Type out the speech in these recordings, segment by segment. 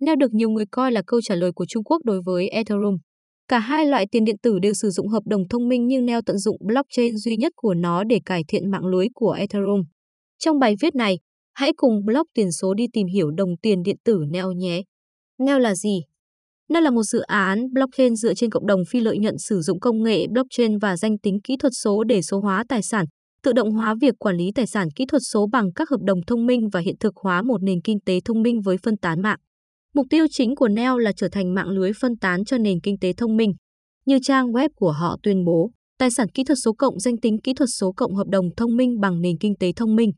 Neo được nhiều người coi là câu trả lời của Trung Quốc đối với Ethereum. Cả hai loại tiền điện tử đều sử dụng hợp đồng thông minh nhưng Neo tận dụng blockchain duy nhất của nó để cải thiện mạng lưới của Ethereum. Trong bài viết này, hãy cùng blog tiền số đi tìm hiểu đồng tiền điện tử Neo nhé. Neo là gì? Neo là một dự án blockchain dựa trên cộng đồng phi lợi nhuận sử dụng công nghệ blockchain và danh tính kỹ thuật số để số hóa tài sản, tự động hóa việc quản lý tài sản kỹ thuật số bằng các hợp đồng thông minh và hiện thực hóa một nền kinh tế thông minh với phân tán mạng. Mục tiêu chính của Neo là trở thành mạng lưới phân tán cho nền kinh tế thông minh. Như trang web của họ tuyên bố, tài sản kỹ thuật số cộng danh tính kỹ thuật số cộng hợp đồng thông minh bằng nền kinh tế thông minh.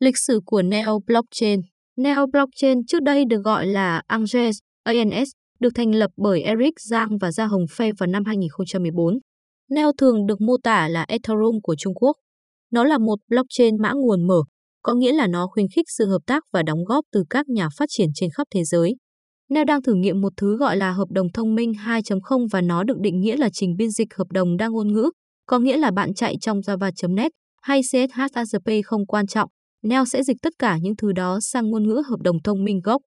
Lịch sử của Neo Blockchain Neo Blockchain trước đây được gọi là Angels, ANS, được thành lập bởi Eric Zhang và Gia Hồng Phe vào năm 2014. Neo thường được mô tả là Ethereum của Trung Quốc. Nó là một blockchain mã nguồn mở, có nghĩa là nó khuyến khích sự hợp tác và đóng góp từ các nhà phát triển trên khắp thế giới. Neo đang thử nghiệm một thứ gọi là hợp đồng thông minh 2.0 và nó được định nghĩa là trình biên dịch hợp đồng đa ngôn ngữ, có nghĩa là bạn chạy trong Java.net hay CSHASP không quan trọng, Neo sẽ dịch tất cả những thứ đó sang ngôn ngữ hợp đồng thông minh gốc.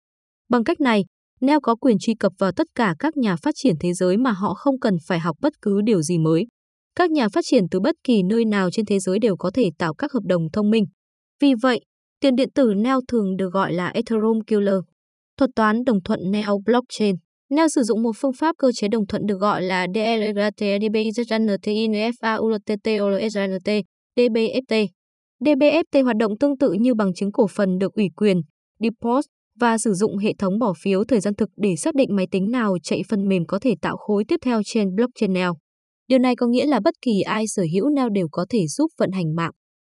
Bằng cách này, Neo có quyền truy cập vào tất cả các nhà phát triển thế giới mà họ không cần phải học bất cứ điều gì mới. Các nhà phát triển từ bất kỳ nơi nào trên thế giới đều có thể tạo các hợp đồng thông minh. Vì vậy, tiền điện tử Neo thường được gọi là Ethereum Killer. Thuật toán đồng thuận Neo Blockchain Neo sử dụng một phương pháp cơ chế đồng thuận được gọi là DBFT. DBFT hoạt động tương tự như bằng chứng cổ phần được ủy quyền, deposit và sử dụng hệ thống bỏ phiếu thời gian thực để xác định máy tính nào chạy phần mềm có thể tạo khối tiếp theo trên blockchain Neo. Điều này có nghĩa là bất kỳ ai sở hữu Neo đều có thể giúp vận hành mạng.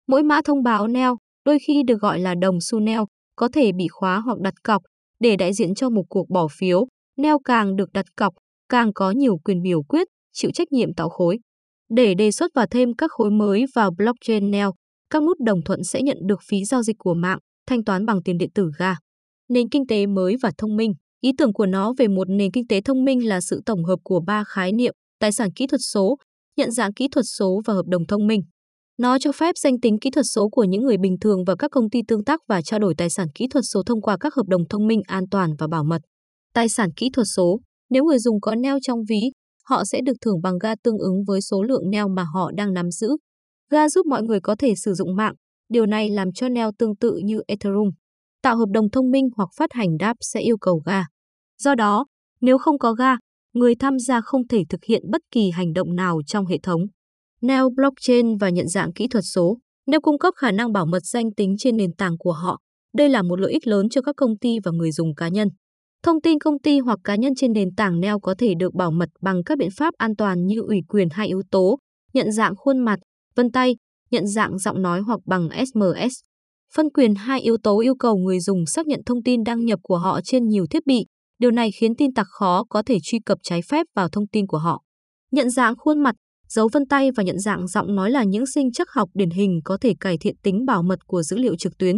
Mỗi mã thông báo Neo, đôi khi được gọi là đồng xu Neo, có thể bị khóa hoặc đặt cọc để đại diện cho một cuộc bỏ phiếu. Neo càng được đặt cọc, càng có nhiều quyền biểu quyết, chịu trách nhiệm tạo khối. Để đề xuất và thêm các khối mới vào blockchain Neo, các nút đồng thuận sẽ nhận được phí giao dịch của mạng, thanh toán bằng tiền điện tử ga. Nền kinh tế mới và thông minh. Ý tưởng của nó về một nền kinh tế thông minh là sự tổng hợp của ba khái niệm, tài sản kỹ thuật số, nhận dạng kỹ thuật số và hợp đồng thông minh. Nó cho phép danh tính kỹ thuật số của những người bình thường và các công ty tương tác và trao đổi tài sản kỹ thuật số thông qua các hợp đồng thông minh an toàn và bảo mật. Tài sản kỹ thuật số, nếu người dùng có neo trong ví, họ sẽ được thưởng bằng ga tương ứng với số lượng neo mà họ đang nắm giữ. Ga giúp mọi người có thể sử dụng mạng, điều này làm cho neo tương tự như Ethereum. Tạo hợp đồng thông minh hoặc phát hành đáp sẽ yêu cầu ga. Do đó, nếu không có ga, người tham gia không thể thực hiện bất kỳ hành động nào trong hệ thống. Neo blockchain và nhận dạng kỹ thuật số, Neo cung cấp khả năng bảo mật danh tính trên nền tảng của họ. Đây là một lợi ích lớn cho các công ty và người dùng cá nhân. Thông tin công ty hoặc cá nhân trên nền tảng Neo có thể được bảo mật bằng các biện pháp an toàn như ủy quyền hai yếu tố, nhận dạng khuôn mặt, vân tay, nhận dạng giọng nói hoặc bằng SMS. Phân quyền hai yếu tố yêu cầu người dùng xác nhận thông tin đăng nhập của họ trên nhiều thiết bị. Điều này khiến tin tặc khó có thể truy cập trái phép vào thông tin của họ. Nhận dạng khuôn mặt, dấu vân tay và nhận dạng giọng nói là những sinh chắc học điển hình có thể cải thiện tính bảo mật của dữ liệu trực tuyến.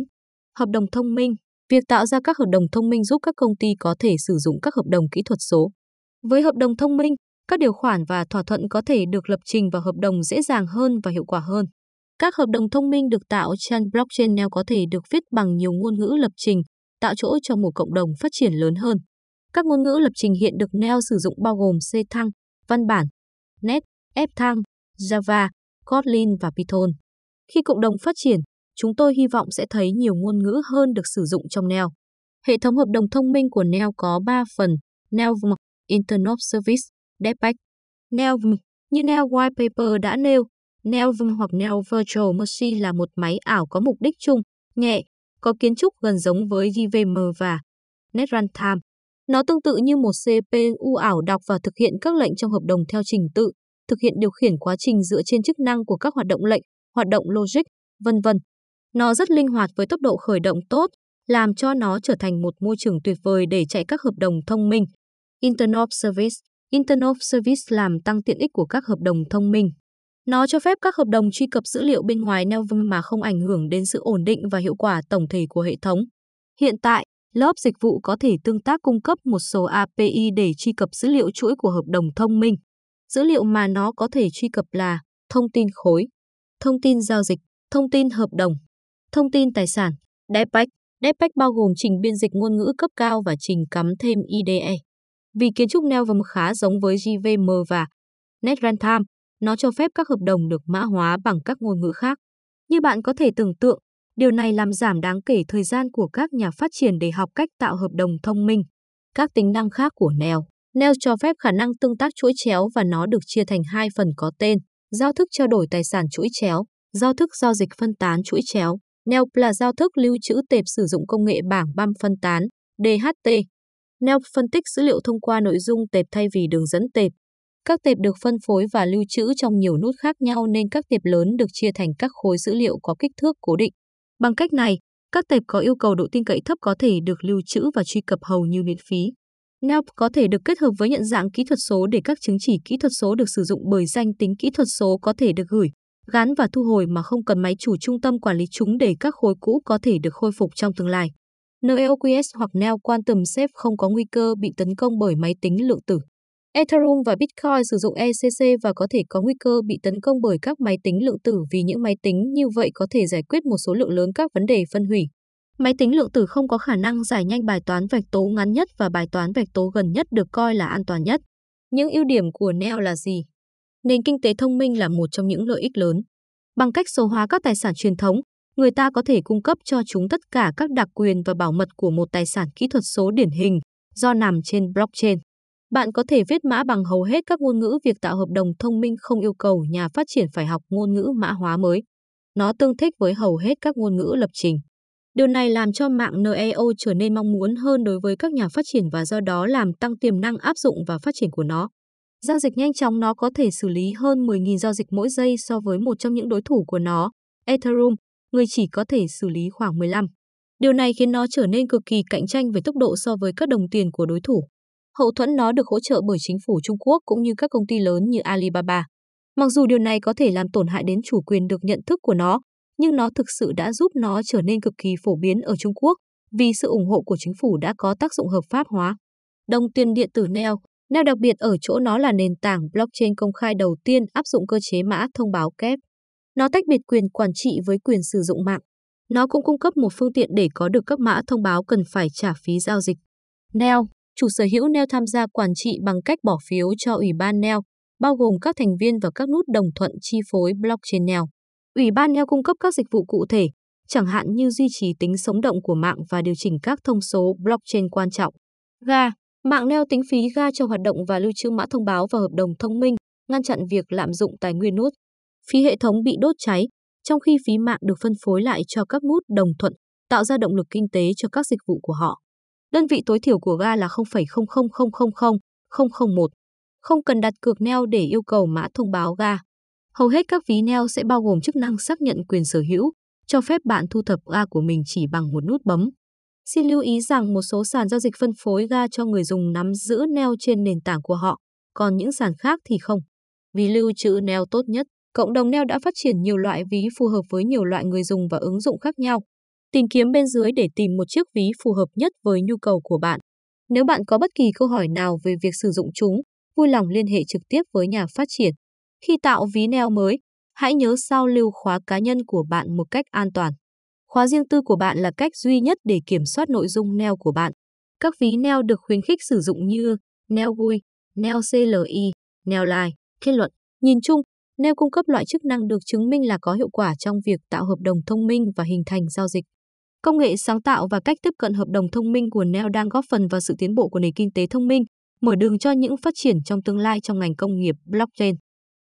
Hợp đồng thông minh Việc tạo ra các hợp đồng thông minh giúp các công ty có thể sử dụng các hợp đồng kỹ thuật số. Với hợp đồng thông minh, các điều khoản và thỏa thuận có thể được lập trình vào hợp đồng dễ dàng hơn và hiệu quả hơn. Các hợp đồng thông minh được tạo trên blockchain Neo có thể được viết bằng nhiều ngôn ngữ lập trình, tạo chỗ cho một cộng đồng phát triển lớn hơn. Các ngôn ngữ lập trình hiện được Neo sử dụng bao gồm C thăng, văn bản, Net, F Java, Kotlin và Python. Khi cộng đồng phát triển, chúng tôi hy vọng sẽ thấy nhiều ngôn ngữ hơn được sử dụng trong Neo. Hệ thống hợp đồng thông minh của Neo có 3 phần, Neo Internet Service, DEPAC. Neo như Neo White Paper đã nêu, Neo hoặc Neo Virtual Machine là một máy ảo có mục đích chung, nhẹ, có kiến trúc gần giống với JVM và Net Runtime. Nó tương tự như một CPU ảo đọc và thực hiện các lệnh trong hợp đồng theo trình tự, thực hiện điều khiển quá trình dựa trên chức năng của các hoạt động lệnh, hoạt động logic, vân vân. Nó rất linh hoạt với tốc độ khởi động tốt, làm cho nó trở thành một môi trường tuyệt vời để chạy các hợp đồng thông minh. Internet Service Internet Service làm tăng tiện ích của các hợp đồng thông minh. Nó cho phép các hợp đồng truy cập dữ liệu bên ngoài Nelvum vâng mà không ảnh hưởng đến sự ổn định và hiệu quả tổng thể của hệ thống. Hiện tại, lớp dịch vụ có thể tương tác cung cấp một số API để truy cập dữ liệu chuỗi của hợp đồng thông minh. Dữ liệu mà nó có thể truy cập là thông tin khối, thông tin giao dịch, thông tin hợp đồng, thông tin tài sản, DEPAC, Deepfake bao gồm trình biên dịch ngôn ngữ cấp cao và trình cắm thêm IDE. Vì kiến trúc NeoVM khá giống với JVM và NetRuntime, nó cho phép các hợp đồng được mã hóa bằng các ngôn ngữ khác. Như bạn có thể tưởng tượng, điều này làm giảm đáng kể thời gian của các nhà phát triển để học cách tạo hợp đồng thông minh. Các tính năng khác của Neo Neo cho phép khả năng tương tác chuỗi chéo và nó được chia thành hai phần có tên, giao thức trao đổi tài sản chuỗi chéo, giao thức giao dịch phân tán chuỗi chéo. Neo là giao thức lưu trữ tệp sử dụng công nghệ bảng băm phân tán, DHT. Neo phân tích dữ liệu thông qua nội dung tệp thay vì đường dẫn tệp. Các tệp được phân phối và lưu trữ trong nhiều nút khác nhau nên các tệp lớn được chia thành các khối dữ liệu có kích thước cố định. Bằng cách này, các tệp có yêu cầu độ tin cậy thấp có thể được lưu trữ và truy cập hầu như miễn phí. NELP có thể được kết hợp với nhận dạng kỹ thuật số để các chứng chỉ kỹ thuật số được sử dụng bởi danh tính kỹ thuật số có thể được gửi, gắn và thu hồi mà không cần máy chủ trung tâm quản lý chúng để các khối cũ có thể được khôi phục trong tương lai. NEOQS hoặc Neo Quantum Safe không có nguy cơ bị tấn công bởi máy tính lượng tử. Ethereum và Bitcoin sử dụng ECC và có thể có nguy cơ bị tấn công bởi các máy tính lượng tử vì những máy tính như vậy có thể giải quyết một số lượng lớn các vấn đề phân hủy. Máy tính lượng tử không có khả năng giải nhanh bài toán vạch tố ngắn nhất và bài toán vạch tố gần nhất được coi là an toàn nhất. Những ưu điểm của Neo là gì? Nền kinh tế thông minh là một trong những lợi ích lớn. Bằng cách số hóa các tài sản truyền thống, người ta có thể cung cấp cho chúng tất cả các đặc quyền và bảo mật của một tài sản kỹ thuật số điển hình do nằm trên blockchain. Bạn có thể viết mã bằng hầu hết các ngôn ngữ việc tạo hợp đồng thông minh không yêu cầu nhà phát triển phải học ngôn ngữ mã hóa mới. Nó tương thích với hầu hết các ngôn ngữ lập trình. Điều này làm cho mạng NEO trở nên mong muốn hơn đối với các nhà phát triển và do đó làm tăng tiềm năng áp dụng và phát triển của nó. Giao dịch nhanh chóng nó có thể xử lý hơn 10.000 giao dịch mỗi giây so với một trong những đối thủ của nó, Ethereum, người chỉ có thể xử lý khoảng 15. Điều này khiến nó trở nên cực kỳ cạnh tranh về tốc độ so với các đồng tiền của đối thủ. Hậu thuẫn nó được hỗ trợ bởi chính phủ Trung Quốc cũng như các công ty lớn như Alibaba. Mặc dù điều này có thể làm tổn hại đến chủ quyền được nhận thức của nó, nhưng nó thực sự đã giúp nó trở nên cực kỳ phổ biến ở Trung Quốc vì sự ủng hộ của chính phủ đã có tác dụng hợp pháp hóa. Đồng tiền điện tử Neo Neo đặc biệt ở chỗ nó là nền tảng blockchain công khai đầu tiên áp dụng cơ chế mã thông báo kép. Nó tách biệt quyền quản trị với quyền sử dụng mạng. Nó cũng cung cấp một phương tiện để có được các mã thông báo cần phải trả phí giao dịch. Neo, chủ sở hữu Neo tham gia quản trị bằng cách bỏ phiếu cho Ủy ban Neo, bao gồm các thành viên và các nút đồng thuận chi phối blockchain Neo. Ủy ban neo cung cấp các dịch vụ cụ thể, chẳng hạn như duy trì tính sống động của mạng và điều chỉnh các thông số blockchain quan trọng. GA Mạng neo tính phí ga cho hoạt động và lưu trữ mã thông báo và hợp đồng thông minh, ngăn chặn việc lạm dụng tài nguyên nút. Phí hệ thống bị đốt cháy, trong khi phí mạng được phân phối lại cho các nút đồng thuận, tạo ra động lực kinh tế cho các dịch vụ của họ. Đơn vị tối thiểu của ga là 0,0000001. Không cần đặt cược neo để yêu cầu mã thông báo ga. Hầu hết các ví neo sẽ bao gồm chức năng xác nhận quyền sở hữu, cho phép bạn thu thập ga của mình chỉ bằng một nút bấm. Xin lưu ý rằng một số sàn giao dịch phân phối ga cho người dùng nắm giữ neo trên nền tảng của họ, còn những sàn khác thì không. Vì lưu trữ neo tốt nhất, cộng đồng neo đã phát triển nhiều loại ví phù hợp với nhiều loại người dùng và ứng dụng khác nhau. Tìm kiếm bên dưới để tìm một chiếc ví phù hợp nhất với nhu cầu của bạn. Nếu bạn có bất kỳ câu hỏi nào về việc sử dụng chúng, vui lòng liên hệ trực tiếp với nhà phát triển. Khi tạo ví neo mới, hãy nhớ sao lưu khóa cá nhân của bạn một cách an toàn. Khóa riêng tư của bạn là cách duy nhất để kiểm soát nội dung neo của bạn. Các ví neo được khuyến khích sử dụng như neo vui, neo CLI, neo live. Kết luận, nhìn chung, neo cung cấp loại chức năng được chứng minh là có hiệu quả trong việc tạo hợp đồng thông minh và hình thành giao dịch. Công nghệ sáng tạo và cách tiếp cận hợp đồng thông minh của Neo đang góp phần vào sự tiến bộ của nền kinh tế thông minh, mở đường cho những phát triển trong tương lai trong ngành công nghiệp blockchain.